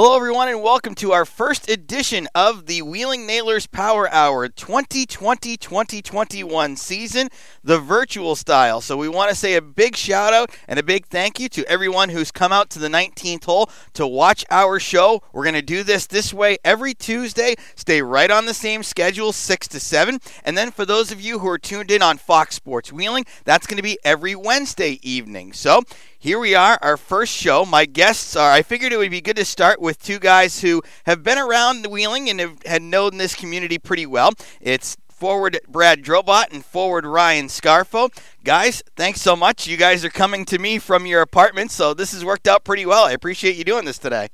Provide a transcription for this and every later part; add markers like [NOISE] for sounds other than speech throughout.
Hello, everyone, and welcome to our first edition of the Wheeling Nailers Power Hour 2020 2021 season, the virtual style. So, we want to say a big shout out and a big thank you to everyone who's come out to the 19th hole to watch our show. We're going to do this this way every Tuesday. Stay right on the same schedule, 6 to 7. And then, for those of you who are tuned in on Fox Sports Wheeling, that's going to be every Wednesday evening. So, here we are, our first show. My guests are, I figured it would be good to start with two guys who have been around the wheeling and have had known this community pretty well. It's forward Brad Drobot and forward Ryan Scarfo. Guys, thanks so much. You guys are coming to me from your apartment, so this has worked out pretty well. I appreciate you doing this today.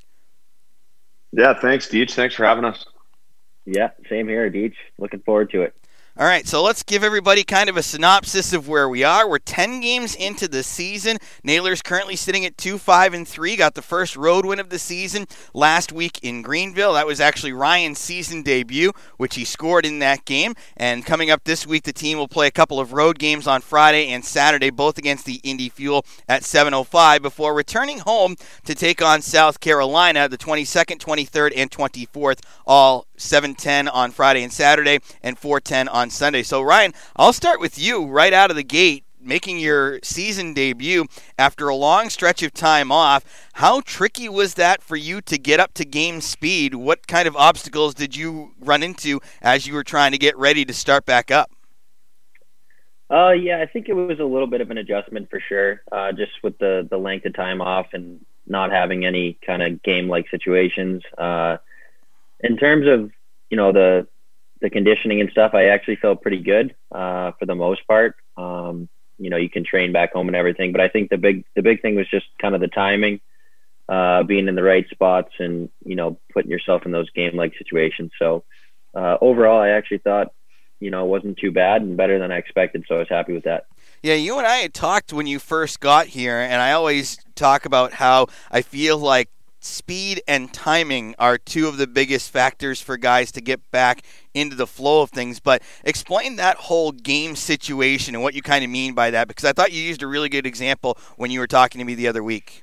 Yeah, thanks, Deech. Thanks for having us. Yeah, same here, Deech. Looking forward to it. All right, so let's give everybody kind of a synopsis of where we are. We're 10 games into the season. Nailers currently sitting at 2 5 and 3. Got the first road win of the season last week in Greenville. That was actually Ryan's season debut, which he scored in that game. And coming up this week, the team will play a couple of road games on Friday and Saturday, both against the Indy Fuel at 7:05 before returning home to take on South Carolina the 22nd, 23rd, and 24th, all 7:10 on Friday and Saturday and 4:10 on Sunday. So Ryan, I'll start with you right out of the gate making your season debut after a long stretch of time off. How tricky was that for you to get up to game speed? What kind of obstacles did you run into as you were trying to get ready to start back up? Uh, yeah, I think it was a little bit of an adjustment for sure, uh, just with the, the length of time off and not having any kind of game like situations. Uh, in terms of, you know, the the conditioning and stuff, I actually felt pretty good uh, for the most part. Um, you know, you can train back home and everything, but I think the big the big thing was just kind of the timing, uh, being in the right spots, and you know, putting yourself in those game like situations. So uh, overall, I actually thought, you know, it wasn't too bad and better than I expected. So I was happy with that. Yeah, you and I had talked when you first got here, and I always talk about how I feel like speed and timing are two of the biggest factors for guys to get back into the flow of things. But explain that whole game situation and what you kind of mean by that, because I thought you used a really good example when you were talking to me the other week.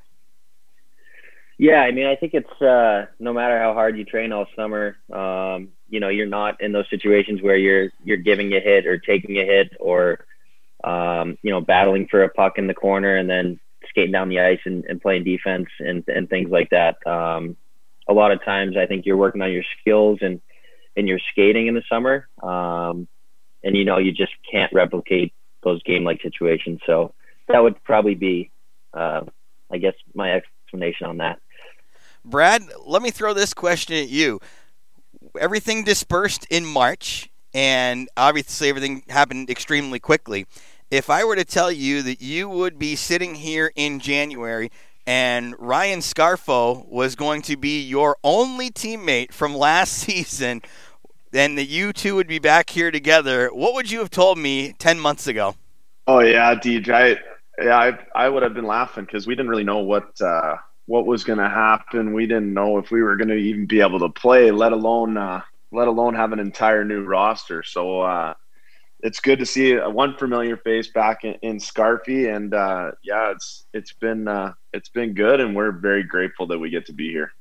Yeah, I mean, I think it's uh, no matter how hard you train all summer, um, you know, you're not in those situations where you're you're giving a hit or taking a hit or um, you know battling for a puck in the corner and then skating down the ice and, and playing defense and, and things like that. Um, a lot of times, I think you're working on your skills and and your skating in the summer, um, and you know you just can't replicate those game like situations. So that would probably be, uh, I guess, my explanation on that. Brad, let me throw this question at you. Everything dispersed in March, and obviously everything happened extremely quickly if I were to tell you that you would be sitting here in January and Ryan Scarfo was going to be your only teammate from last [LAUGHS] season, and that you two would be back here together, what would you have told me 10 months ago? Oh, yeah, DJ. Yeah, I, I would have been laughing because we didn't really know what uh, what was going to happen. We didn't know if we were going to even be able to play, let alone uh, let alone have an entire new roster. So uh, it's good to see one familiar face back in, in Scarfy, and uh, yeah, it's it's been uh, it's been good, and we're very grateful that we get to be here.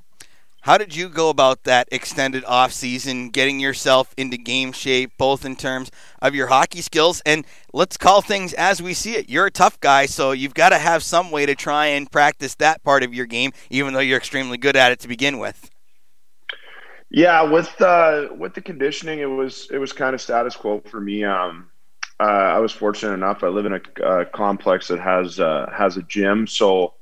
How did you go about that extended off season, getting yourself into game shape, both in terms of your hockey skills and let's call things as we see it. You're a tough guy, so you've got to have some way to try and practice that part of your game, even though you're extremely good at it to begin with. Yeah, with uh, with the conditioning, it was it was kind of status quo for me. Um, uh, I was fortunate enough. I live in a, a complex that has uh, has a gym, so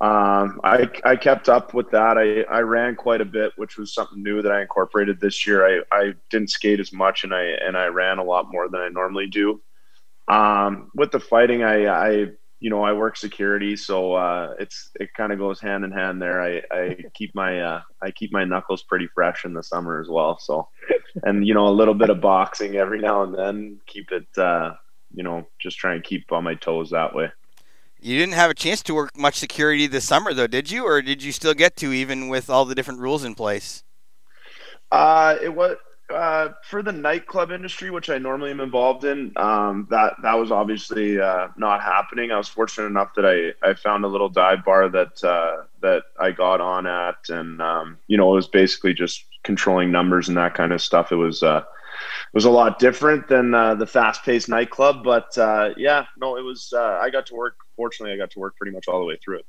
um, I I kept up with that. I, I ran quite a bit, which was something new that I incorporated this year. I, I didn't skate as much, and I and I ran a lot more than I normally do. Um, with the fighting, I, I you know, I work security, so uh, it's it kind of goes hand in hand there. I, I keep my uh, I keep my knuckles pretty fresh in the summer as well. So, and you know, a little bit of boxing every now and then, keep it, uh, you know, just try and keep on my toes that way. You didn't have a chance to work much security this summer, though, did you? Or did you still get to, even with all the different rules in place? Uh, it was uh, for the nightclub industry, which I normally am involved in, um, that that was obviously uh, not happening. I was fortunate enough that I, I found a little dive bar that uh, that I got on at, and um, you know it was basically just controlling numbers and that kind of stuff. It was uh, it was a lot different than uh, the fast paced nightclub, but yeah, no, it was. I got to work. Fortunately, I got to work pretty much all the way through it.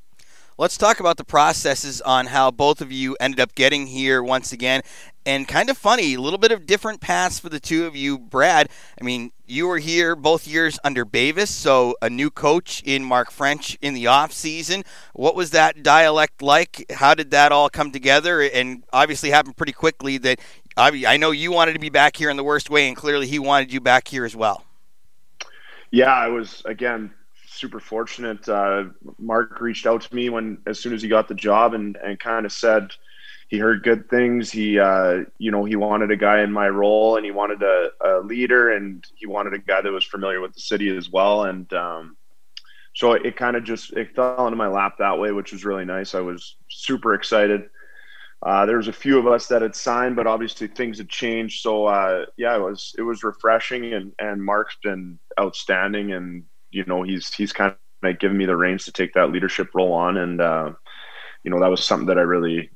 Let's talk about the processes on how both of you ended up getting here once again. And kind of funny, a little bit of different paths for the two of you. Brad, I mean, you were here both years under Bavis, so a new coach in Mark French in the off season. What was that dialect like? How did that all come together? And obviously happened pretty quickly that I know you wanted to be back here in the worst way, and clearly he wanted you back here as well. Yeah, I was again super fortunate. Uh, Mark reached out to me when as soon as he got the job and and kind of said he heard good things. He uh, you know he wanted a guy in my role and he wanted a, a, leader and he wanted a guy that was familiar with the city as well. And um, so it, kind of just it fell into my lap that way, which was really nice. I was super excited. Uh, there was a few of us that had signed, but obviously things had changed. So uh, yeah, it was it was refreshing, and and Mark's been outstanding, and you know he's he's kind of given me the reins to take that leadership role on, and uh, you know that was something that I really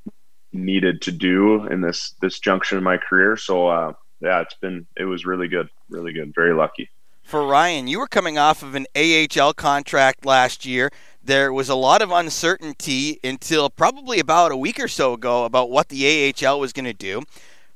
needed to do in this this junction in my career. So uh, yeah, it's been it was really good, really good, very lucky. For Ryan, you were coming off of an AHL contract last year. There was a lot of uncertainty until probably about a week or so ago about what the AHL was going to do.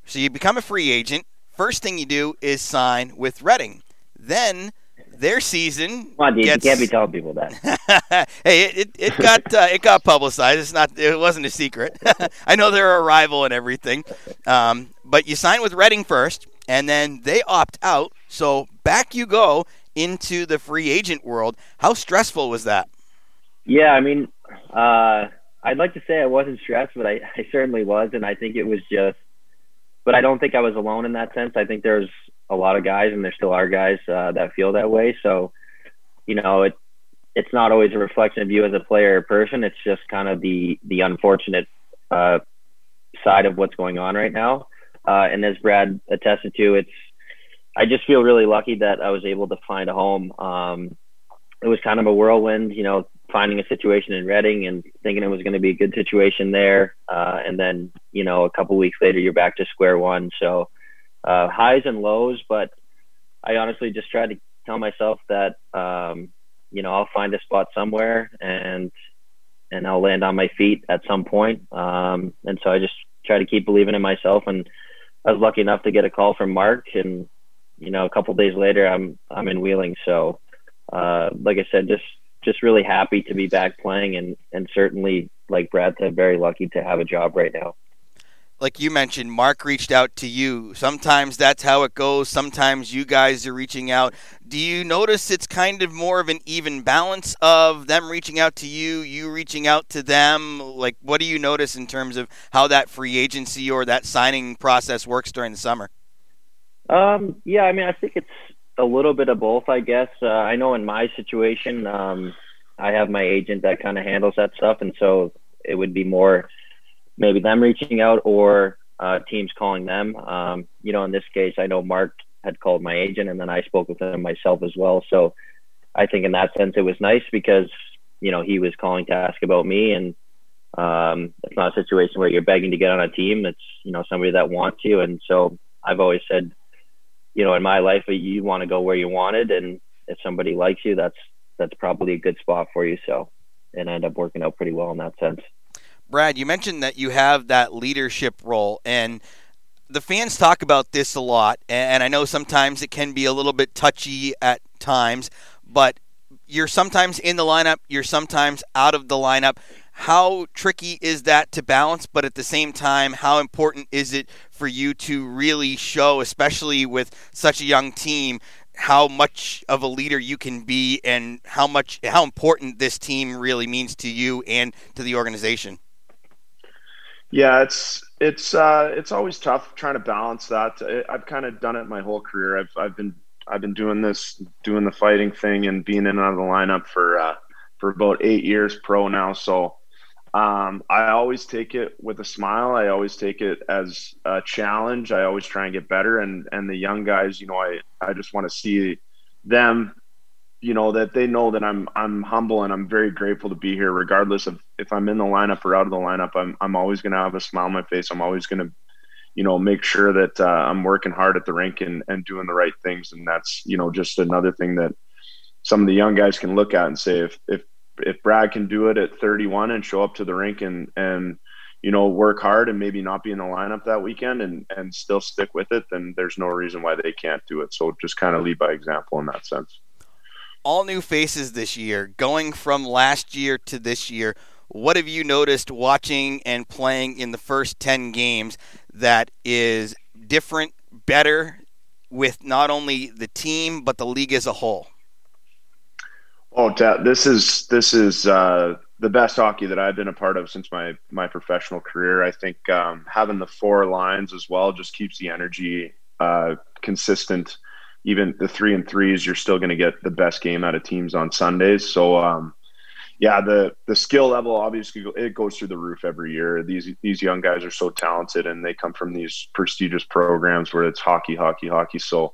So you become a free agent. First thing you do is sign with Reading. Then their season. Come on, dude, gets... you can't be telling people that. [LAUGHS] hey, it, it, it got uh, it got publicized. It's not it wasn't a secret. [LAUGHS] I know they're a rival and everything, um, but you sign with Reading first, and then they opt out. So back you go into the free agent world. How stressful was that? Yeah, I mean, uh, I'd like to say I wasn't stressed, but I, I certainly was, and I think it was just. But I don't think I was alone in that sense. I think there's a lot of guys, and there still are guys uh, that feel that way. So, you know, it it's not always a reflection of you as a player or person. It's just kind of the the unfortunate uh, side of what's going on right now. Uh, and as Brad attested to, it's I just feel really lucky that I was able to find a home. Um, it was kind of a whirlwind, you know, finding a situation in Reading and thinking it was going to be a good situation there, uh, and then you know a couple weeks later you're back to square one. So uh, highs and lows, but I honestly just tried to tell myself that um, you know I'll find a spot somewhere and and I'll land on my feet at some point. Um, and so I just try to keep believing in myself. And I was lucky enough to get a call from Mark, and you know a couple days later I'm I'm in Wheeling. So uh, like I said, just just really happy to be back playing, and and certainly like Brad said, very lucky to have a job right now like you mentioned, Mark reached out to you. Sometimes that's how it goes. Sometimes you guys are reaching out. Do you notice it's kind of more of an even balance of them reaching out to you, you reaching out to them? Like, what do you notice in terms of how that free agency or that signing process works during the summer? Um, yeah, I mean, I think it's a little bit of both, I guess. Uh, I know in my situation, um, I have my agent that kind of handles that stuff, and so it would be more maybe them reaching out or uh, teams calling them. Um, you know, in this case, I know Mark had called my agent, and then I spoke with him myself as well. So I think in that sense, it was nice because you know he was calling to ask about me, and um, it's not a situation where you're begging to get on a team. It's you know somebody that wants you, and so I've always said, you know, in my life, you want to go where you wanted, and if somebody likes you, that's that's probably a good spot for you. So, and end up working out pretty well in that sense. Brad, you mentioned that you have that leadership role, and the fans talk about this a lot. And I know sometimes it can be a little bit touchy at times, but you're sometimes in the lineup, you're sometimes out of the lineup. How tricky is that to balance? But at the same time, how important is it for you to really show, especially with such a young team, how much of a leader you can be and how much how important this team really means to you and to the organization? Yeah, it's it's uh, it's always tough trying to balance that. I've kind of done it my whole career. I've I've been I've been doing this, doing the fighting thing, and being in and out of the lineup for uh, for about eight years pro now. So Um, I always take it with a smile. I always take it as a challenge. I always try and get better. And and the young guys, you know, I I just want to see them, you know, that they know that I'm I'm humble and I'm very grateful to be here, regardless of if I'm in the lineup or out of the lineup. I'm I'm always going to have a smile on my face. I'm always going to, you know, make sure that uh, I'm working hard at the rink and and doing the right things. And that's you know just another thing that some of the young guys can look at and say if if if Brad can do it at 31 and show up to the rink and and you know work hard and maybe not be in the lineup that weekend and and still stick with it, then there's no reason why they can't do it. So just kind of lead by example in that sense. All new faces this year, going from last year to this year. What have you noticed watching and playing in the first 10 games that is different, better with not only the team but the league as a whole? Oh, this is this is uh, the best hockey that I've been a part of since my my professional career. I think um, having the four lines as well just keeps the energy uh, consistent. Even the three and threes, you're still going to get the best game out of teams on Sundays. So, um, yeah, the the skill level obviously it goes through the roof every year. These these young guys are so talented, and they come from these prestigious programs where it's hockey, hockey, hockey. So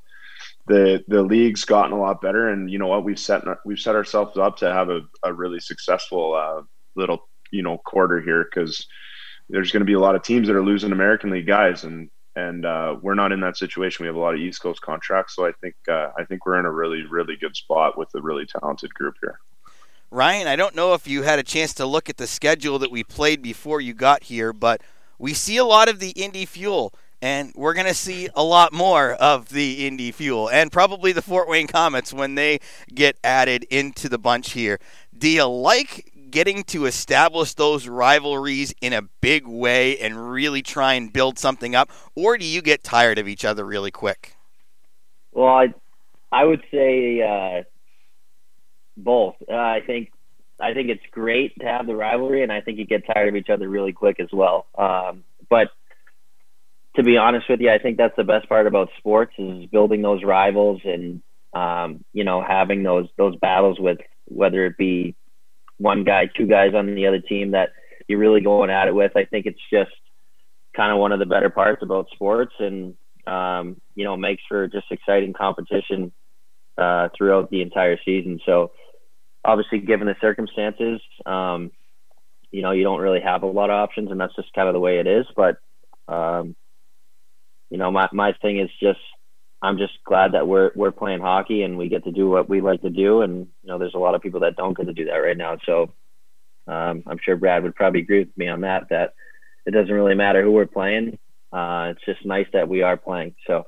the the league's gotten a lot better, and you know what we've set we've set ourselves up to have a, a really successful uh, little you know quarter here because there's going to be a lot of teams that are losing American League guys, and and uh, we're not in that situation. We have a lot of East Coast contracts, so I think uh, I think we're in a really really good spot with a really talented group here. Ryan, I don't know if you had a chance to look at the schedule that we played before you got here, but we see a lot of the Indy Fuel and we're going to see a lot more of the Indy Fuel and probably the Fort Wayne Comets when they get added into the bunch here. Do you like getting to establish those rivalries in a big way and really try and build something up, or do you get tired of each other really quick? Well, I, I would say uh, both. Uh, I think I think it's great to have the rivalry, and I think you get tired of each other really quick as well. Um, but to be honest with you, I think that's the best part about sports is building those rivals and um, you know having those those battles with whether it be one guy, two guys on the other team that you're really going at it with. I think it's just kind of one of the better parts about sports, and um, you know makes for just exciting competition uh, throughout the entire season. So obviously, given the circumstances, um, you know you don't really have a lot of options, and that's just kind of the way it is. But um, you know, my my thing is just I'm just glad that we're we're playing hockey and we get to do what we like to do. And you know, there's a lot of people that don't get to do that right now. So um, I'm sure Brad would probably agree with me on that. That it doesn't really matter who we're playing. Uh, it's just nice that we are playing. So.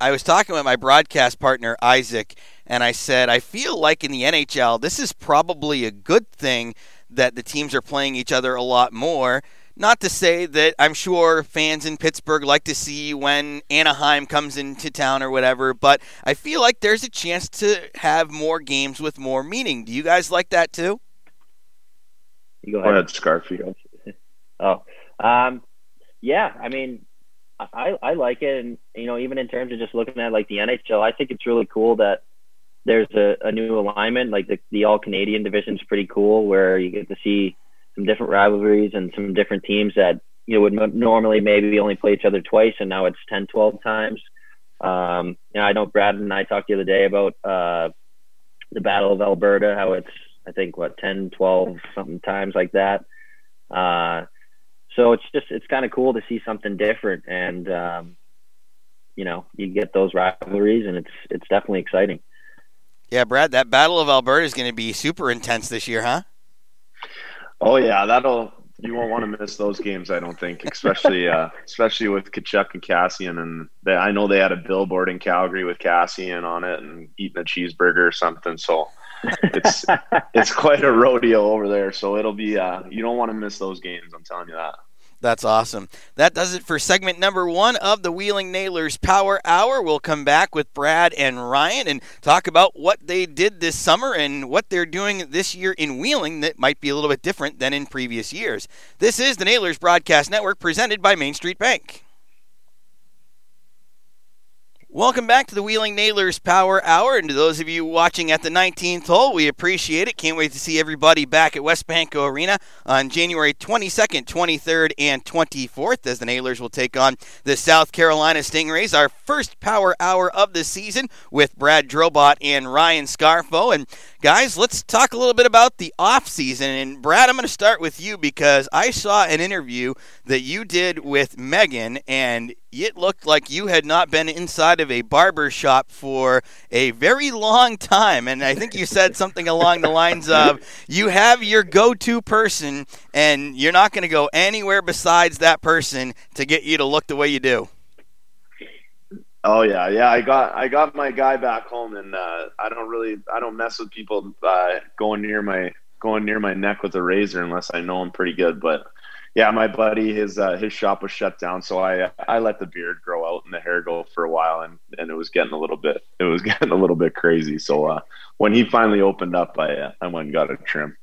I was talking with my broadcast partner Isaac, and I said I feel like in the NHL this is probably a good thing that the teams are playing each other a lot more not to say that I'm sure fans in Pittsburgh like to see when Anaheim comes into town or whatever, but I feel like there's a chance to have more games with more meaning. Do you guys like that too? You go ahead, go ahead Scarfield. [LAUGHS] oh, um, yeah. I mean, I I like it, and you know, even in terms of just looking at like the NHL, I think it's really cool that there's a, a new alignment. Like the the All Canadian division is pretty cool, where you get to see some different rivalries and some different teams that you know would normally maybe only play each other twice, and now it's 10, 12 times. Um, you know, I know Brad and I talked the other day about uh, the Battle of Alberta, how it's I think what 10, 12 something times like that. Uh, so it's just it's kind of cool to see something different, and um, you know you get those rivalries, and it's it's definitely exciting. Yeah, Brad, that Battle of Alberta is going to be super intense this year, huh? Oh yeah, that'll you won't want to miss those games. I don't think, especially uh, especially with Tkachuk and Kassian, and they, I know they had a billboard in Calgary with Kassian on it and eating a cheeseburger or something. So it's it's quite a rodeo over there. So it'll be uh, you don't want to miss those games. I'm telling you that. That's awesome. That does it for segment number one of the Wheeling Nailers Power Hour. We'll come back with Brad and Ryan and talk about what they did this summer and what they're doing this year in Wheeling that might be a little bit different than in previous years. This is the Nailers Broadcast Network presented by Main Street Bank. Welcome back to the Wheeling Nailers Power Hour. And to those of you watching at the 19th hole, we appreciate it. Can't wait to see everybody back at WesBanco Arena on January 22nd, 23rd, and 24th as the Nailers will take on the South Carolina Stingrays. Our first Power Hour of the season with Brad Drobot and Ryan Scarfo. And guys, let's talk a little bit about the offseason. And Brad, I'm going to start with you because I saw an interview that you did with Megan, and it looked like you had not been inside of a barber shop for a very long time. And I think you said [LAUGHS] something along the lines of you have your go to person, and you're not going to go anywhere besides that person to get you to look the way you do. Oh yeah, yeah. I got I got my guy back home, and uh, I don't really I don't mess with people uh, going near my going near my neck with a razor unless I know them pretty good. But yeah, my buddy, his uh, his shop was shut down, so I I let the beard grow out and the hair go for a while, and and it was getting a little bit it was [LAUGHS] getting a little bit crazy. So uh, when he finally opened up, I uh, I went and got a trim.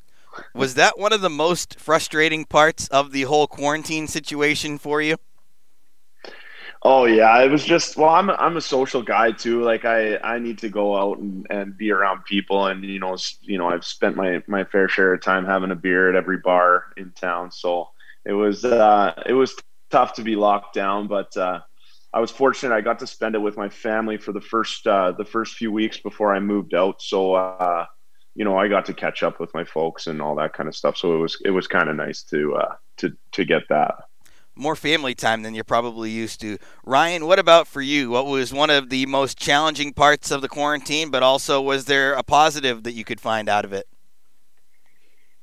Was that one of the most frustrating parts of the whole quarantine situation for you? Oh yeah, it was just well, I'm a, I'm a social guy too. Like I I need to go out and, and be around people, and you know you know I've spent my my fair share of time having a beer at every bar in town, so it was uh, it was tough to be locked down, but uh, I was fortunate. I got to spend it with my family for the first uh, the first few weeks before I moved out. So uh, you know, I got to catch up with my folks and all that kind of stuff. So it was it was kind of nice to uh, to to get that. More family time than you're probably used to. Ryan, what about for you? What was one of the most challenging parts of the quarantine, but also was there a positive that you could find out of it?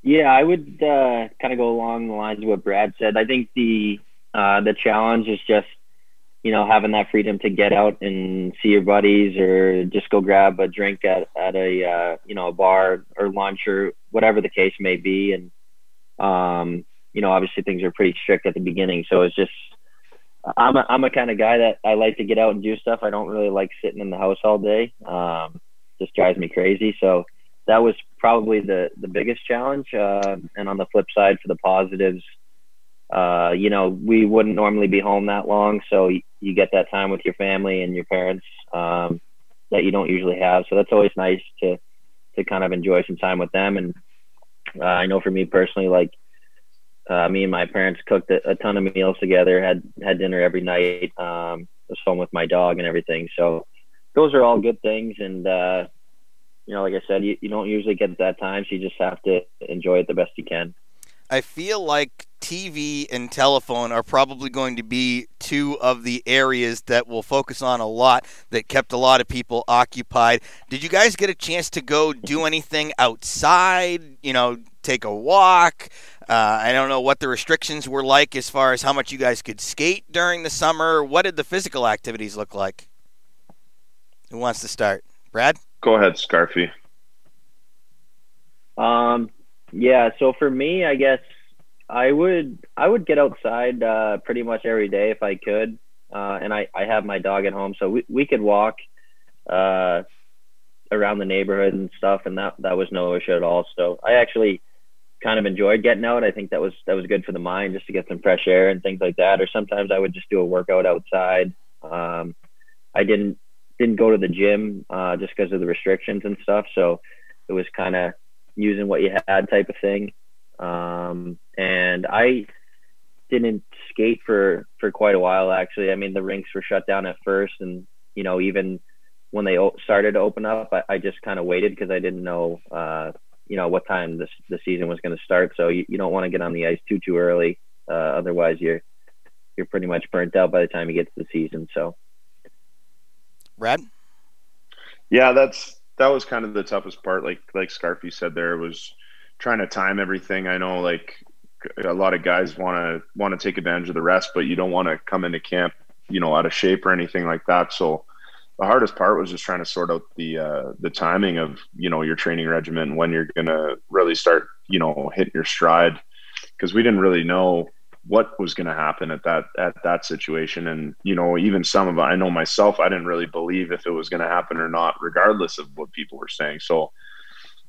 Yeah, I would uh, kind of go along the lines of what Brad said. I think the uh, the challenge is just you know having that freedom to get out and see your buddies or just go grab a drink at at a uh, you know a bar or lunch or whatever the case may be. And um, you know, obviously things are pretty strict at the beginning, so it's just I'm a I'm a kind of guy that I like to get out and do stuff. I don't really like sitting in the house all day. Um, just drives me crazy. So that was probably the the biggest challenge. Uh, and on the flip side, for the positives, uh, you know, we wouldn't normally be home that long, so you, you get that time with your family and your parents um, that you don't usually have. So that's always nice to to kind of enjoy some time with them. And uh, I know for me personally, like uh, me and my parents cooked a, a, ton of meals together, had had dinner every night. Um, was fun with my dog and everything. So those are all good things, and uh, you know, like I said, you, you don't usually get that time, so you just have to enjoy it the best you can. I feel like TV and telephone are probably going to be two of the areas that we'll focus on a lot that kept a lot of people occupied. Did you guys get a chance to go do [LAUGHS] anything outside? You know, take a walk? Uh, I don't know what the restrictions were like as far as how much you guys could skate during the summer. What did the physical activities look like? Who wants to start? Brad? Go ahead, Scarfy. Um, yeah. So for me, I guess I would I would get outside uh, pretty much every day if I could, uh, and I I have my dog at home, so we we could walk uh, around the neighborhood and stuff, and that that was no issue at all. So I actually kind of enjoyed getting out. I think that was that was good for the mind just to get some fresh air and things like that. Or sometimes I would just do a workout outside. Um, I didn't didn't go to the gym uh, just because of the restrictions and stuff. So it was kind of using what you had type of thing. Um, and I didn't skate for for quite a while actually. I mean, the rinks were shut down at first, and you know even when they started to open up, I, I just kind of waited because I didn't know uh, you know what time this the season was going to start. So you, you don't want to get on the ice too too early, uh, otherwise you're you're pretty much burnt out by the time you get to the season. So Brad? Yeah, that's that was kind of the toughest part. Like like Scarfy said, there was trying to time everything. I know like a lot of guys want to want to take advantage of the rest, but you don't want to come into camp, you know, out of shape or anything like that. So the hardest part was just trying to sort out the uh, the timing of you know your training regimen when you're gonna really start you know hitting your stride because we didn't really know what was going to happen at that at that situation and you know even some of i know myself i didn't really believe if it was going to happen or not regardless of what people were saying so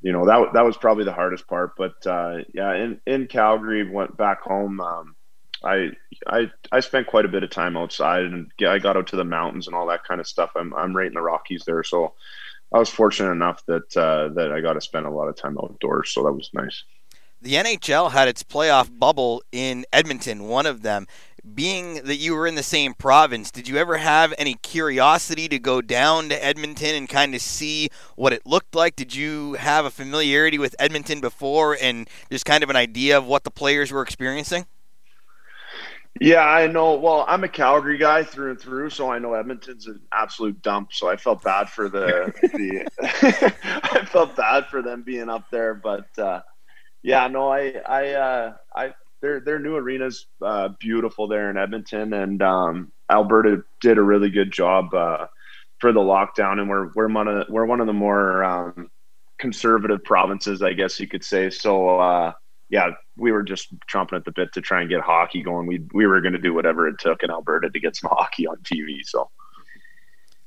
you know that that was probably the hardest part but uh, yeah in in calgary went back home um, I I I spent quite a bit of time outside, and I got out to the mountains and all that kind of stuff. I'm I'm right in the Rockies there, so I was fortunate enough that uh, that I got to spend a lot of time outdoors. So that was nice. The NHL had its playoff bubble in Edmonton. One of them being that you were in the same province, did you ever have any curiosity to go down to Edmonton and kind of see what it looked like? Did you have a familiarity with Edmonton before and just kind of an idea of what the players were experiencing? Yeah, I know. Well, I'm a Calgary guy through and through, so I know Edmonton's an absolute dump. So I felt bad for the the [LAUGHS] [LAUGHS] I felt bad for them being up there, but uh, yeah, no, I I uh, I their their new arena's uh, beautiful there in Edmonton, and um, Alberta did a really good job uh, for the lockdown, and we're we're one of we're one of the more um, conservative provinces, I guess you could say. So uh, yeah, we were just chomping at the bit to try and get hockey going. We we were going to do whatever it took in Alberta to get some hockey on TV. So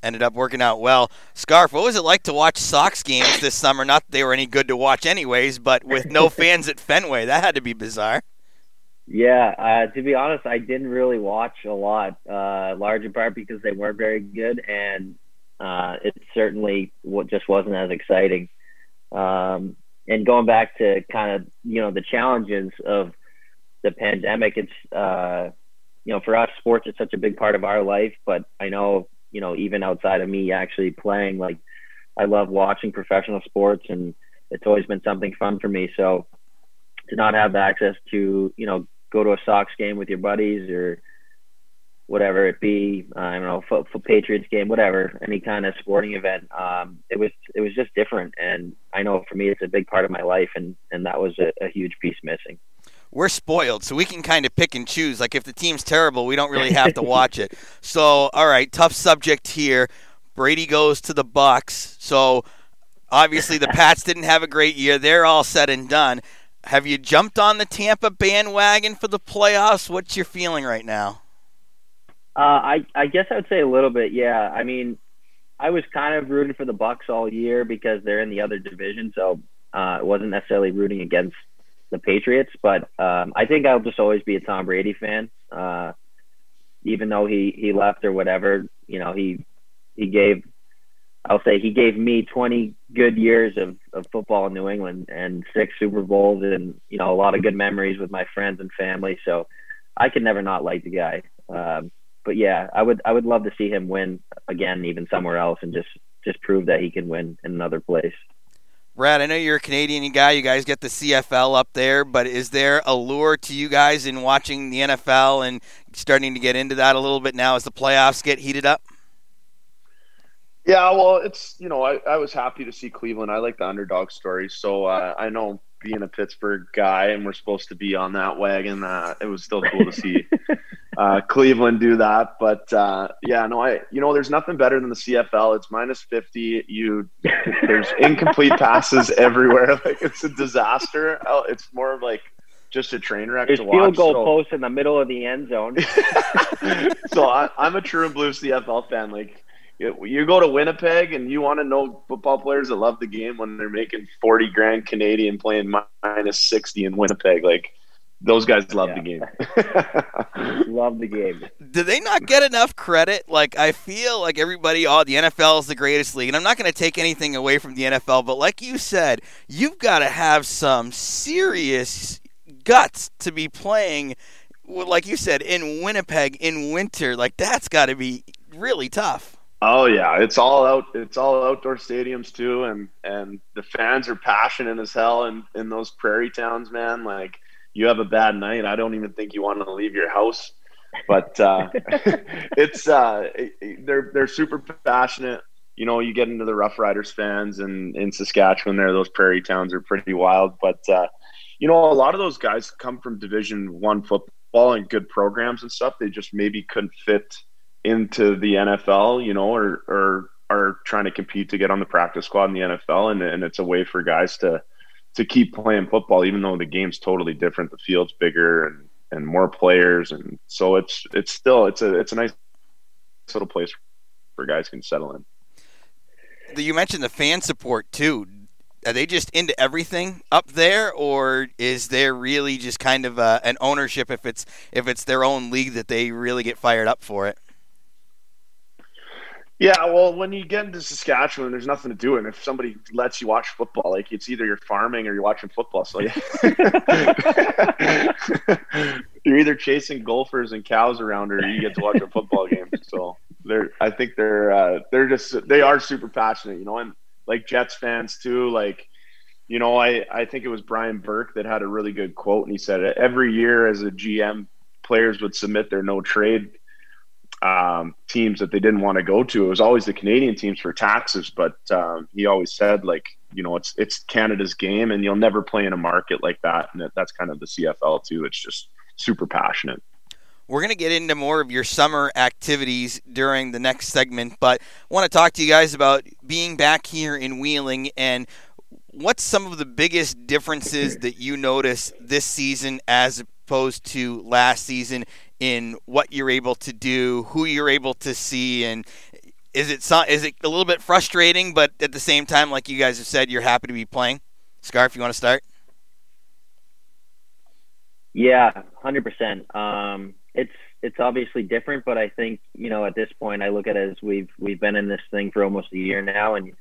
ended up working out well. Scarf, what was it like to watch Sox games this summer? Not that they were any good to watch, anyways, but with no [LAUGHS] fans at Fenway, that had to be bizarre. Yeah, uh, to be honest, I didn't really watch a lot, uh, large in part because they weren't very good, and uh, it certainly just wasn't as exciting. Um, and going back to kind of you know the challenges of the pandemic, it's uh, you know for us, sports is such a big part of our life. But I know you know even outside of me actually playing, like I love watching professional sports, and it's always been something fun for me. So to not have access to you know go to a Sox game with your buddies or whatever it be, I don't know, for, for Patriots game, whatever, any kind of sporting event. Um, it was it was just different, and I know for me it's a big part of my life, and and that was a, a huge piece missing. We're spoiled, so we can kind of pick and choose. Like if the team's terrible, we don't really have to watch it. [LAUGHS] So, all right, tough subject here. Brady goes to the Bucks. So, obviously the Pats [LAUGHS] didn't have a great year. They're all said and done. Have you jumped on the Tampa bandwagon for the playoffs? What's your feeling right now? Uh, I I guess I would say a little bit. Yeah, I mean, I was kind of rooting for the Bucks all year because they're in the other division, so uh, I wasn't necessarily rooting against the Patriots. But um, I think I'll just always be a Tom Brady fan, uh, even though he he left or whatever. You know, he he gave I'll say he gave me 20 good years of, of football in New England and six Super Bowls and, you know, a lot of good memories with my friends and family. So I could never not like the guy. Um, but yeah, I would, I would love to see him win again, even somewhere else and just, just prove that he can win in another place. Brad, I know you're a Canadian guy. You guys get the CFL up there, but is there a lure to you guys in watching the NFL and starting to get into that a little bit now as the playoffs get heated up? Yeah, well, it's you know I, I was happy to see Cleveland. I like the underdog story, so uh, I know being a Pittsburgh guy and we're supposed to be on that wagon. Uh, it was still cool to see [LAUGHS] uh, Cleveland do that. But uh, yeah, no, I you know there's nothing better than the CFL. It's minus fifty. You there's incomplete passes [LAUGHS] everywhere. Like it's a disaster. Oh, it's more of like just a train wreck There's to watch. field goal so. post in the middle of the end zone. [LAUGHS] so I, I'm a true and blue CFL fan. Like you go to Winnipeg and you want to know football players that love the game when they're making 40 grand Canadian playing minus 60 in Winnipeg. Like, those guys love yeah. the game. [LAUGHS] [LAUGHS] love the game. Do they not get enough credit? Like I feel like everybody, oh, the NFL is the greatest league, and I'm not going to take anything away from the NFL, but like you said, you've got to have some serious guts to be playing, like you said, in Winnipeg in winter. Like that's got to be really tough. Oh yeah, it's all out. It's all outdoor stadiums too, and and the fans are passionate as hell in in those prairie towns, man. Like you have a bad night, I don't even think you want to leave your house. But uh, [LAUGHS] it's uh, they're they're super passionate. You know, you get into the Rough Riders fans, and in Saskatchewan, there those prairie towns are pretty wild. But uh, you know, a lot of those guys come from Division One football and good programs and stuff. They just maybe couldn't fit into the NFL, you know, or or are trying to compete to get on the practice squad in the NFL, and and it's a way for guys to to keep playing football, even though the game's totally different. The field's bigger and and more players, and so it's it's still it's a it's a nice little place for guys can settle in. You mentioned the fan support too. are they just into everything up there, or is there really just kind of uh, an ownership if it's if it's their own league that they really get fired up for it? Yeah, well, when you get into Saskatchewan, there's nothing to do. And if somebody lets you watch football, like it's either you're farming or you're watching football. So yeah. [LAUGHS] you're either chasing golfers and cows around, or you get to watch a football game. So they're, I think they're, uh, they're just, they are super passionate, you know, and like Jets fans too. Like, you know, I, I think it was Brian Burke that had a really good quote, and he said every year as a GM, players would submit their no trade um, teams that they didn't want to go to. It was always the Canadian teams for taxes, but um, he always said like, you know, it's it's Canada's game, and you'll never play in a market like that. And that's kind of the CFL too. It's just super passionate. We're going to get into more of your summer activities during the next segment, but I want to talk to you guys about being back here in Wheeling and what's some of the biggest differences that you notice this season as opposed to last season in what you're able to do, who you're able to see, and is it is it a little bit frustrating, but at the same time, like you guys have said, you're happy to be playing? Scarf, you want to start? Yeah, hundred percent. Um, it's it's obviously different, but I think you know at this point I look at it as we've we've been in this thing for almost a year now, and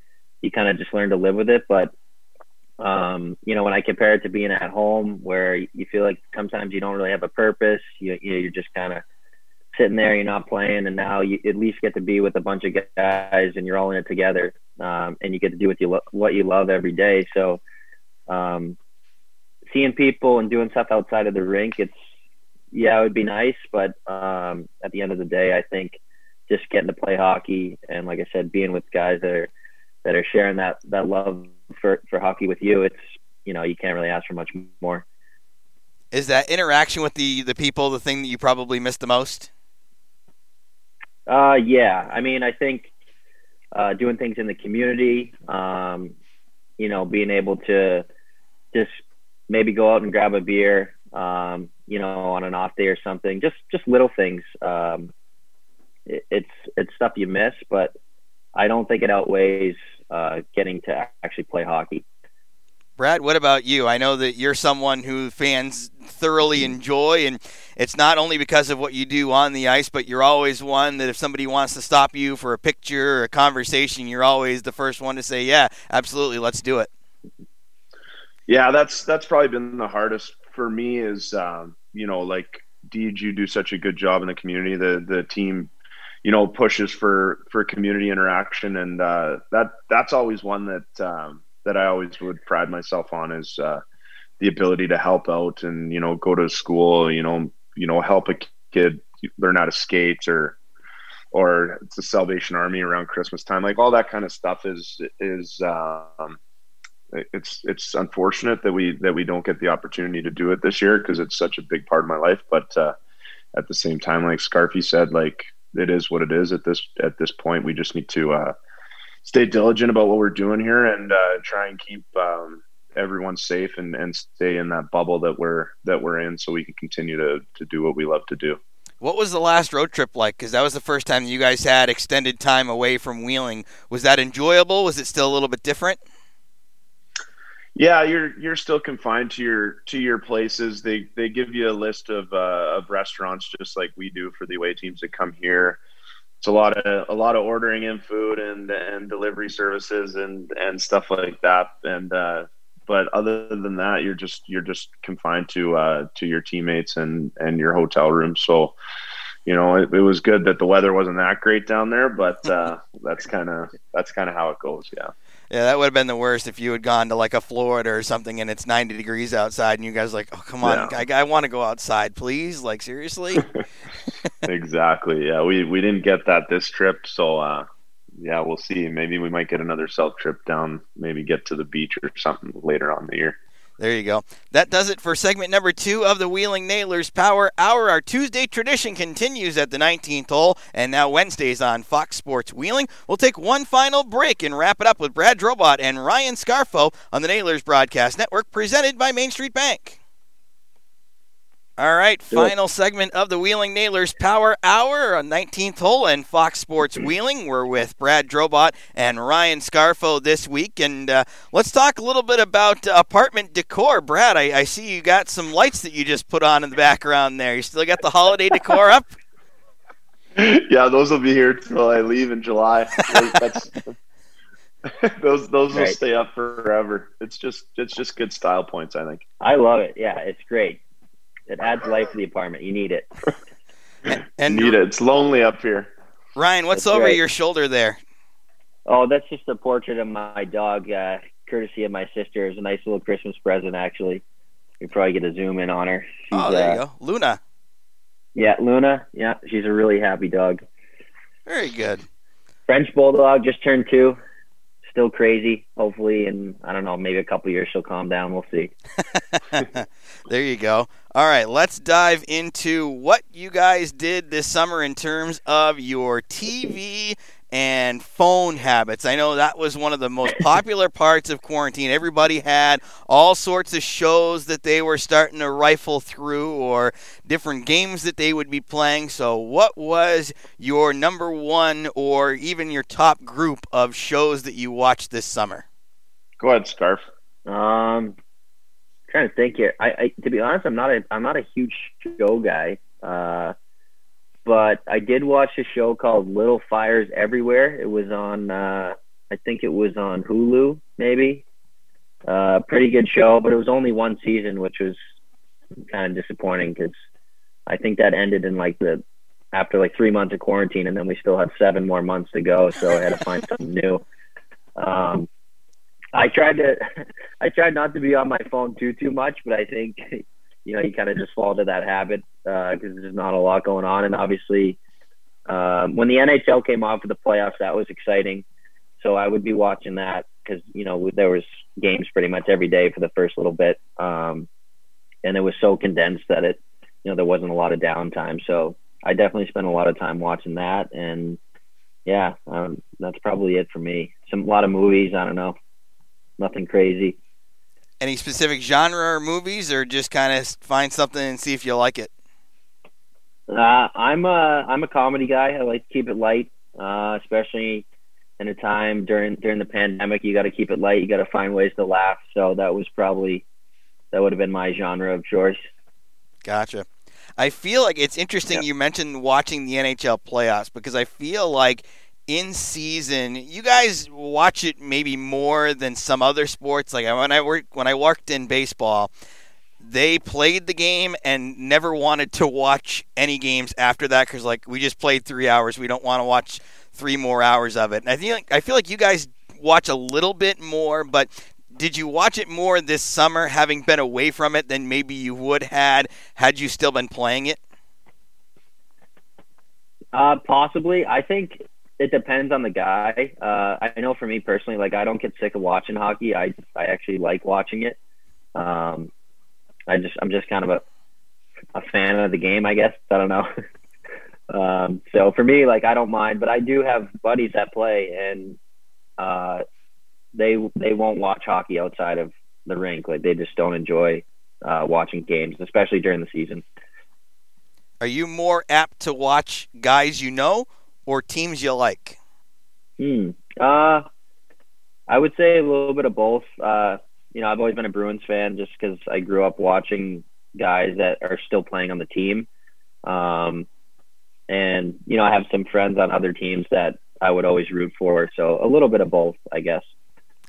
you kind of just learn to live with it. But um, you know, when I compare it to being at home, where you feel like sometimes you don't really have a purpose, you, you're just kind of sitting there, you're not playing, and now you at least get to be with a bunch of guys, and you're all in it together, um, and you get to do what you lo- what you love every day. So, um, seeing people and doing stuff outside of the rink, it's yeah, it would be nice, but um, at the end of the day, I think just getting to play hockey and, like I said, being with guys that are that are sharing that that love for for hockey with you, it's you know you can't really ask for much more. Is that interaction with the the people the thing that you probably miss the most? Uh, yeah. I mean, I think uh, doing things in the community, um, you know, being able to just maybe go out and grab a beer, um, you know, on an off day or something. Just just little things. Um, it, it's it's stuff you miss, but I don't think it outweighs uh, getting to actually play hockey. Brad, what about you? I know that you're someone who fans thoroughly enjoy, and it's not only because of what you do on the ice, but you're always one that if somebody wants to stop you for a picture or a conversation, you're always the first one to say, "Yeah, absolutely, let's do it." Yeah, that's that's probably been the hardest for me. Is um, you know, like Deej, you do such a good job in the community. The the team you know pushes for for community interaction. And uh, that that's always one that um, that I always would pride myself on is uh, the ability to help out and you know go to school you know you know help a kid learn how to skate or or it's the Salvation Army around Christmas time. Like all that kind of stuff is is um, it's it's unfortunate that we that we don't get the opportunity to do it this year because it's such a big part of my life. But uh, at the same time like Scarfy said like it is what it is at this at this point. We just need to uh, stay diligent about what we're doing here and uh, try and keep um, everyone safe and, and stay in that bubble that we're that we're in, so we can continue to to do what we love to do. What was the last road trip like? Because that was the first time you guys had extended time away from Wheeling. Was that enjoyable? Was it still a little bit different? Yeah, you're you're still confined to your to your places. They they give you a list of uh, of restaurants just like we do for the away teams that come here. It's a lot of a lot of ordering in food and and delivery services and and stuff like that. And uh, but other than that, you're just you're just confined to uh, to your teammates and and your hotel room. So you know, it, it was good that the weather wasn't that great down there, but uh, that's kind of that's kind of how it goes. Yeah. Yeah, that would have been the worst if you had gone to like a Florida or something and it's 90 degrees outside and you guys like, oh come on, yeah. I, I want to go outside, please. Like seriously. [LAUGHS] [LAUGHS] exactly. Yeah, we we didn't get that this trip, so uh, yeah, we'll see. Maybe we might get another self trip down. Maybe get to the beach or something later on the year. There you go. That does it for segment number two of the Wheeling Nailers Power Hour. Our Tuesday tradition continues at the 19th hole, and now Wednesdays on Fox Sports Wheeling. We'll take one final break and wrap it up with Brad Drobot and Ryan Scarfo on the Nailers Broadcast Network, presented by Main Street Bank. All right, final segment of the Wheeling Nailers Power Hour on 19th hole and Fox Sports [CLEARS THROAT] Wheeling. We're with Brad Drobot and Ryan Scarfo this week, and uh, let's talk a little bit about uh, apartment decor. Brad, I, I see you got some lights that you just put on in the background there. You still got the holiday decor up? [LAUGHS] yeah, those will be here till I leave in July. That's, [LAUGHS] those those will stay up forever. It's just it's just good style points, I think. I love it. Yeah, it's great. It adds life to the apartment. You need it. [LAUGHS] And Need it. It's lonely up here. Ryan, what's That's over right. your shoulder there? Oh, that's just a portrait of my dog, uh, courtesy of my sister. It's a nice little Christmas present, actually. You probably get a zoom in on her. She's, Oh, there you uh, go. Luna. Yeah, Luna. Yeah, she's a really happy dog. Very good. French bulldog just turned two. Still crazy. Hopefully, and I don't know, maybe a couple years she'll calm down. We'll see. [LAUGHS] there you go. All right, let's dive into what you guys did this summer in terms of your TV and phone habits. I know that was one of the most [LAUGHS] popular parts of quarantine. Everybody had all sorts of shows that they were starting to rifle through or different games that they would be playing. So, what was your number one or even your top group of shows that you watched this summer? Go ahead, Scarf. Um, trying to think here. I, I to be honest, I'm not a I'm not a huge show guy. Uh, but I did watch a show called Little Fires Everywhere. It was on uh, I think it was on Hulu, maybe. Uh, pretty good show, but it was only one season, which was kind of disappointing because I think that ended in like the after like three months of quarantine, and then we still had seven more months to go, so I had to find something new. Um, I tried to, [LAUGHS] I tried not to be on my phone too too much, but I think, you know, you kind of just fall into that habit because there's not a lot going on, and obviously, um, when the NHL came off for the playoffs, that was exciting. So I would be watching that because you know there was games pretty much every day for the first little bit, um, and it was so condensed that it, you know, there wasn't a lot of downtime. So I definitely spent a lot of time watching that, and yeah, um, that's probably it for me. Some a lot of movies. I don't know, nothing crazy. Any specific genre or movies, or just kind of find something and see if you like it? Uh, I'm a I'm a comedy guy. I like to keep it light, uh, especially in a time during during the pandemic. You got to keep it light. You got to find ways to laugh. So that was probably that would have been my genre of choice. Gotcha. I feel like it's interesting Yeah. you mentioned watching the NHL playoffs because I feel like in season you guys watch it maybe more than some other sports. Like when I worked when I worked in baseball, they played the game and never wanted to watch any games after that because like we just played three hours. We don't want to watch three more hours of it. And I feel like I feel like you guys watch a little bit more, but did you watch it more this summer, having been away from it, than maybe you would had had you still been playing it? Uh, possibly. I think it depends on the guy. Uh, I know for me personally, like I don't get sick of watching hockey. I I actually like watching it. Um, I just I'm just kind of a a fan of the game, I guess. I don't know. [LAUGHS] um, so for me, like I don't mind, but I do have buddies that play, and uh, they they won't watch hockey outside of the rink. Like they just don't enjoy uh, watching games, especially during the season. Are you more apt to watch guys you know or teams you like? Hmm. Uh, I would say a little bit of both. Uh, you know, I've always been a Bruins fan just because I grew up watching guys that are still playing on the team. Um, and you know, I have some friends on other teams that I would always root for. So a little bit of both, I guess.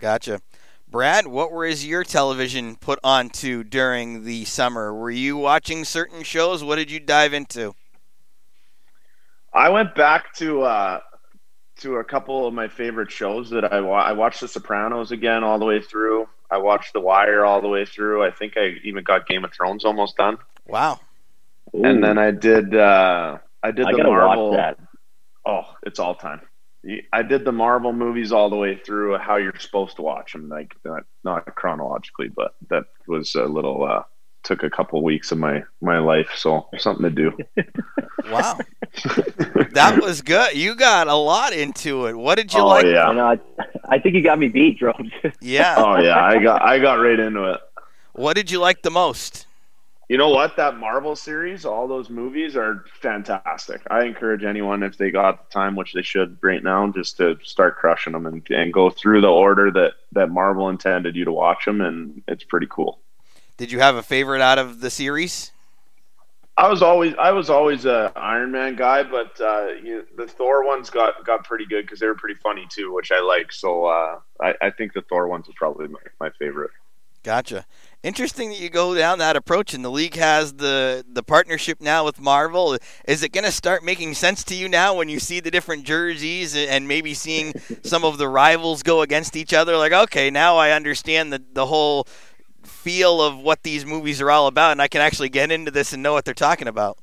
Gotcha. Brad, what was your television put onto during the summer? Were you watching certain shows? What did you dive into? I went back to uh, to a couple of my favorite shows that I wa- I watched The Sopranos again all the way through. I watched The Wire all the way through. I think I even got Game of Thrones almost done. Wow. And then I did uh, I did I the Marvel. that. Oh, it's all time. I did the Marvel movies all the way through. How you're supposed to watch them, like not, not chronologically, but that was a little. Uh, took a couple weeks of my my life, so something to do. [LAUGHS] Wow. [LAUGHS] that was good. You got a lot into it. What did you oh like? I yeah, know. I, I think you got me beat, Drobes. Yeah. [LAUGHS] oh yeah. I got I got right into it. What did you like the most? You know what? That Marvel series, all those movies are fantastic. I encourage anyone, if they got the time, which they should right now, just to start crushing them and, and go through the order that, that Marvel intended you to watch them. And it's pretty cool. Did you have a favorite out of the series? I was always I was always a Iron Man guy, but uh, you the Thor ones got got pretty good because they were pretty funny too, which I like. So uh, I, I think the Thor ones are probably my, my favorite. Gotcha. Interesting that you go down that approach, and the league has the the partnership now with Marvel. Is it going to start making sense to you now when you see the different jerseys and maybe seeing some of the rivals go against each other? Like, okay, now I understand the the whole feel of what these movies are all about, and I can actually get into this and know what they're talking about.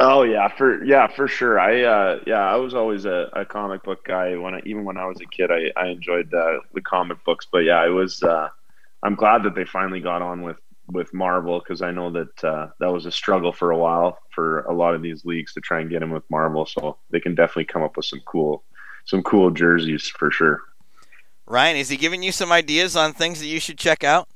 Oh yeah, for yeah for sure. I uh, yeah I was always a, a, comic book guy when I, even when I was a kid. I, I enjoyed uh, the comic books, but yeah, I was. Uh, I'm glad that they finally got on with with Marvel because I know that uh, that was a struggle for a while for a lot of these leagues to try and get in with Marvel. So they can definitely come up with some cool some cool jerseys for sure. Ryan, is he giving you some ideas on things that you should check out?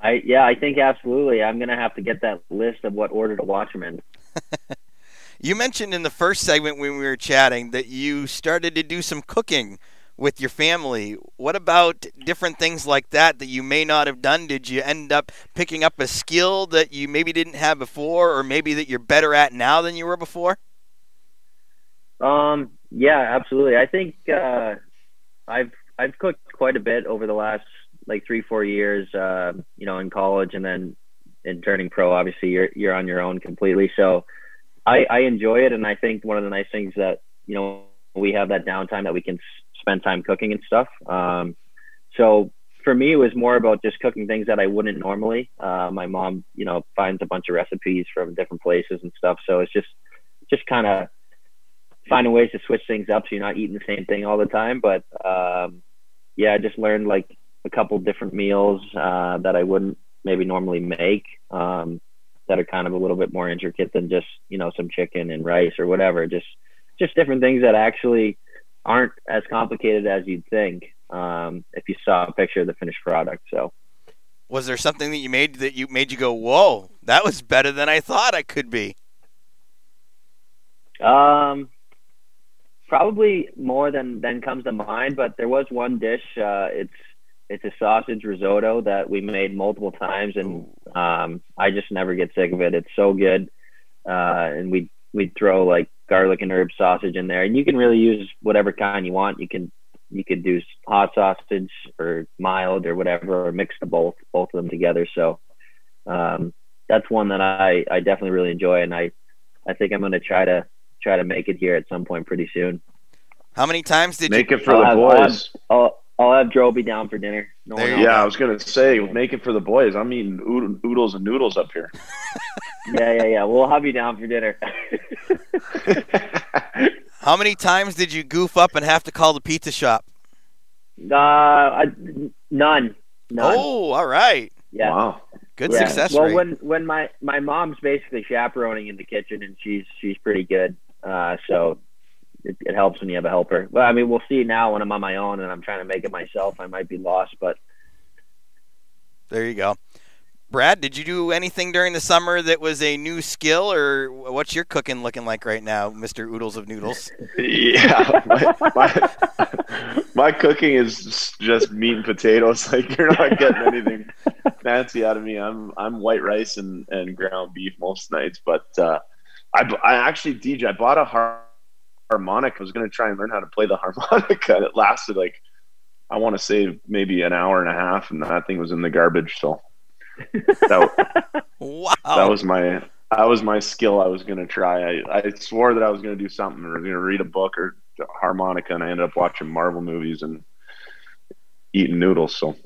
I yeah, I think absolutely. I'm gonna have to get that list of what order to watch them in. [LAUGHS] you mentioned in the first segment when we were chatting that you started to do some cooking with your family. What about different things like that that you may not have done? Did you end up picking up a skill that you maybe didn't have before, or maybe that you're better at now than you were before? Um, yeah, absolutely. I think uh, I've I've cooked quite a bit over the last like three four years. Uh, you know, in college and then in turning pro. Obviously, you're you're on your own completely. So I, I enjoy it, and I think one of the nice things that you know we have that downtime that we can spend time cooking and stuff. Um, so for me, it was more about just cooking things that I wouldn't normally. Uh, my mom, you know, finds a bunch of recipes from different places and stuff. So it's just, just kind of finding ways to switch things up so you're not eating the same thing all the time. But um, yeah, I just learned like a couple different meals uh, that I wouldn't maybe normally make um, that are kind of a little bit more intricate than just you know some chicken and rice or whatever. Just just different things that actually aren't as complicated as you'd think um, if you saw a picture of the finished product. So, was there something that you made that you made you go, "Whoa, that was better than I thought I could be"? Um, probably more than than comes to mind, but there was one dish. Uh, it's it's a sausage risotto that we made multiple times, and um, I just never get sick of it. It's so good, uh, and we we'd throw like garlic and herb sausage in there, and you can really use whatever kind you want. You can you could do hot sausage or mild or whatever, or mix the both both of them together. So um, that's one that I I definitely really enjoy, and I I think I'm going to try to try to make it here at some point pretty soon. How many times did make you make it for I'll the have, boys? I'll have, I'll, I'll have Droby down for dinner. No yeah, I was gonna say make it for the boys. I'm eating oodles and noodles up here. [LAUGHS] yeah, yeah, yeah. We'll have you down for dinner. [LAUGHS] How many times did you goof up and have to call the pizza shop? Uh, I, none. None. Oh, all right. Yeah. Wow. Good yeah. success well, rate. when when my my mom's basically chaperoning in the kitchen, and she's she's pretty good. Uh, so it, it helps when you have a helper. But I mean, we'll see now when I'm on my own and I'm trying to make it myself. I might be lost, but there you go. Brad, did you do anything during the summer that was a new skill, or what's your cooking looking like right now, Mister Oodles of Noodles? [LAUGHS] Yeah, my, my, my, cooking is just meat and potatoes. [LAUGHS] Like you're not getting anything fancy out of me. I'm I'm white rice and, and ground beef most nights. But uh, I I actually DJ I bought a har- harmonica. I was going to try and learn how to play the [LAUGHS] harmonica. And it lasted like I want to say maybe an hour and a half, and that thing was in the garbage. So that, [LAUGHS] wow. That was my that was my skill I was going to try. I, I swore that I was going to do something or going to read a book or harmonica, and I ended up watching Marvel movies and eating noodles. So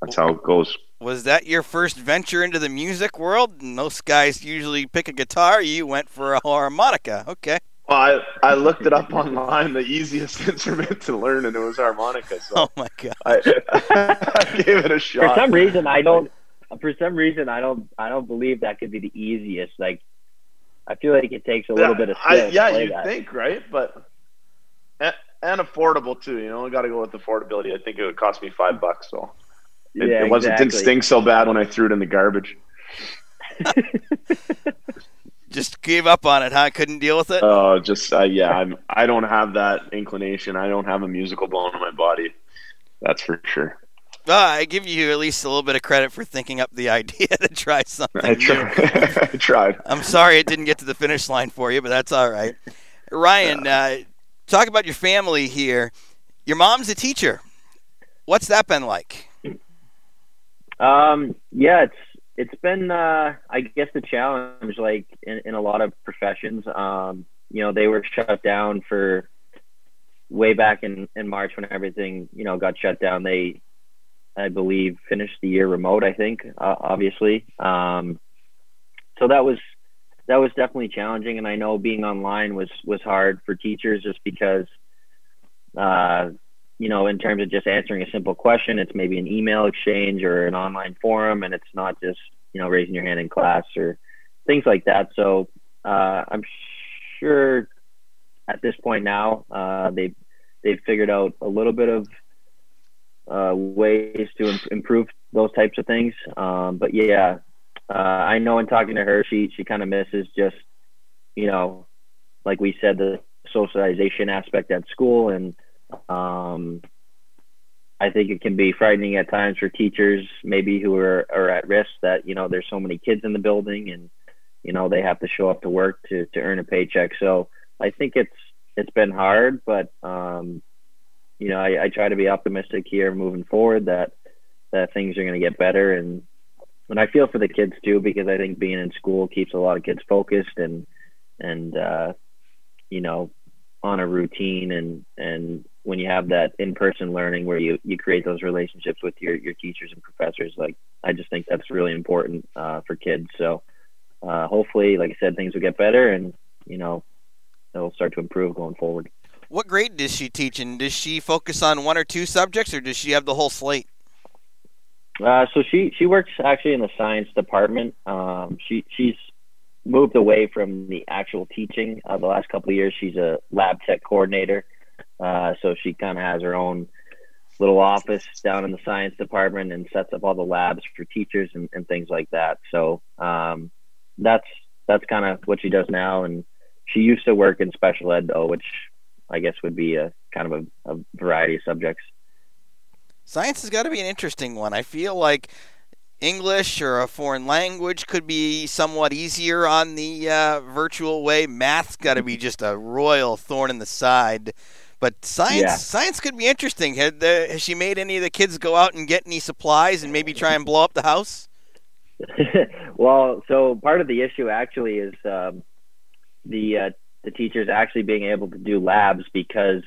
that's how it goes. Was that your first venture into the music world? Most guys usually pick a guitar. You went for a harmonica. Okay. Well, I, I looked it up online, the easiest [LAUGHS] instrument to learn, and it was harmonica. So oh my god! I, [LAUGHS] I gave it a shot. For some reason, I don't for some reason I don't I don't believe that could be the easiest. Like I feel like it takes a little yeah, bit of skill. I, yeah, you think right, but and, and affordable too. You know, I got to go with affordability. I think it would cost me five bucks, so it, yeah, it wasn't exactly. didn't stink so bad when I threw it in the garbage. [LAUGHS] just gave up on it, huh? Couldn't deal with it. Oh, uh, just uh, yeah. I'm. I don't have that inclination. I don't have a musical bone in my body. That's for sure. Well, I give you at least a little bit of credit for thinking up the [LAUGHS] idea to try something I tried. [LAUGHS] I tried. I'm sorry it didn't get to the finish line for you, but that's all right. Ryan, yeah. uh, talk about your family here. Your mom's a teacher. What's that been like? Um, yeah, it's it's been uh, I guess the challenge like in, in a lot of professions. Um, you know, they were shut down for way back in, in March when everything, you know, got shut down. They I believe, finished the year remote. I think, uh, obviously. Um, so that was that was definitely challenging, and I know being online was was hard for teachers just because, uh, you know, in terms of just answering a simple question, it's maybe an email exchange or an online forum, and it's not just you know raising your hand in class or things like that. So uh, I'm sure at this point now uh, they they've figured out a little bit of uh, ways to Im- improve those types of things. Um, but yeah, uh, I know in talking to her, she she kind of misses just you know, like we said, the socialization aspect at school, and um, I think it can be frightening at times for teachers, maybe who are, are at risk that you know there's so many kids in the building and you know they have to show up to work to to earn a paycheck. So I think it's it's been hard, but um, you know, I, I try to be optimistic here moving forward that that things are going to get better and and I feel for the kids too because I think being in school keeps a lot of kids focused and and uh, you know on a routine and and when you have that in-person learning where you you create those relationships with your your teachers and professors like I just think that's really important uh, for kids so uh, hopefully like I said things will get better and you know it'll start to improve going forward. What grade does she teach, and does she focus on one or two subjects, or does she have the whole slate? Uh, so she she works actually in the science department. Um, she she's moved away from the actual teaching. Uh, the last couple of years, she's a lab tech coordinator. Uh, so she kind of has her own little office down in the science department and sets up all the labs for teachers and, and things like that. So um, that's that's kind of what she does now. And she used to work in special ed though, which I guess would be a kind of a, a variety of subjects. Science has got to be an interesting one. I feel like English or a foreign language could be somewhat easier on the uh, virtual way. Math's got to be just a royal thorn in the side. But science, yeah. science could be interesting. Had the, has she made any of the kids go out and get any supplies and maybe try and blow up the house? [LAUGHS] well, so part of the issue actually is um, the uh, the teachers actually being able to do labs because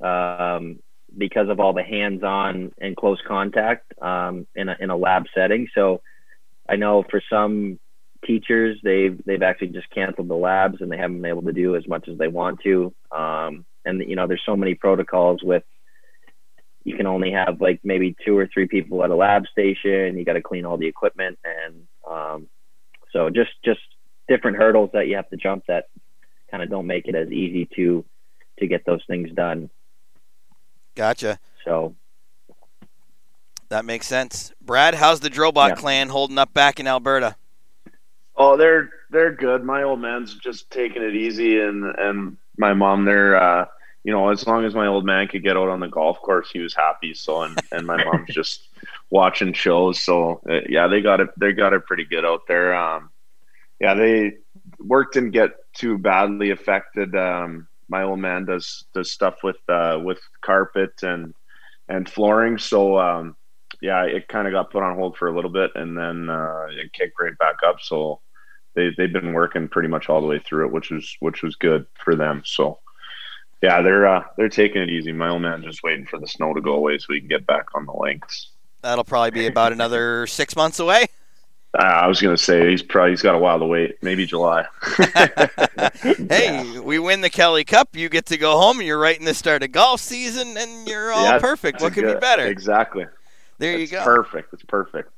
um, because of all the hands-on and close contact um, in a in a lab setting. So I know for some teachers they've they've actually just canceled the labs and they haven't been able to do as much as they want to. Um, and you know there's so many protocols with you can only have like maybe two or three people at a lab station. You got to clean all the equipment and um, so just just different hurdles that you have to jump that kind of don't make it as easy to to get those things done. Gotcha. So that makes sense. Brad, how's the Drobot yeah. clan holding up back in Alberta? Oh, they're they're good. My old man's just taking it easy, and and my mom, they're uh, you know, as long as my old man could get out on the golf course, he was happy. So, and [LAUGHS] and my mom's just watching shows. So, uh, yeah, they got it. They got it pretty good out there. Um, yeah, they work didn't get too badly affected. Um, my old man does does stuff with uh, with carpet and and flooring, so um, yeah, it kind of got put on hold for a little bit, and then uh, it kicked right back up. So they they've been working pretty much all the way through it, which was which was good for them. So yeah, they're uh, they're taking it easy. My old man just waiting for the snow to go away so we can get back on the links. That'll probably be about another six months away. Uh, I was going to say he's probably he's got a while to wait. Maybe July. [LAUGHS] hey, yeah. we win the Kelly Cup. You get to go home. You're right in the start of golf season, and you're all yeah, perfect. What could good, be better? Exactly. There it's you go. Perfect. It's perfect.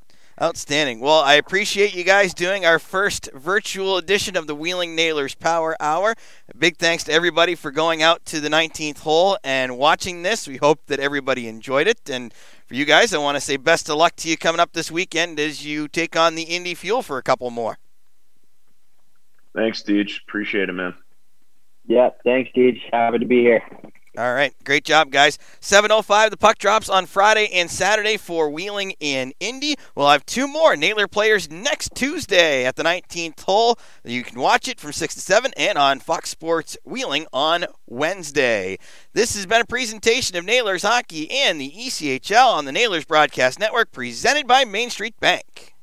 Outstanding. Well, I appreciate you guys doing our first virtual edition of the Wheeling Nailers Power Hour. big thanks to everybody for going out to the 19th hole and watching this. We hope that everybody enjoyed it. And for you guys, I want to say best of luck to you coming up this weekend as you take on the Indy Fuel for a couple more. Thanks, Deej. Appreciate it, man. Yeah, thanks, Deej. Happy to be here. All right, great job, guys. 7:05. The puck drops on Friday and Saturday for Wheeling in Indy. We'll have two more Nailer players next Tuesday at the 19th hole. You can watch it from six to seven and on Fox Sports Wheeling on Wednesday. This has been a presentation of Nailers hockey and the ECHL on the Nailers Broadcast Network, presented by Main Street Bank.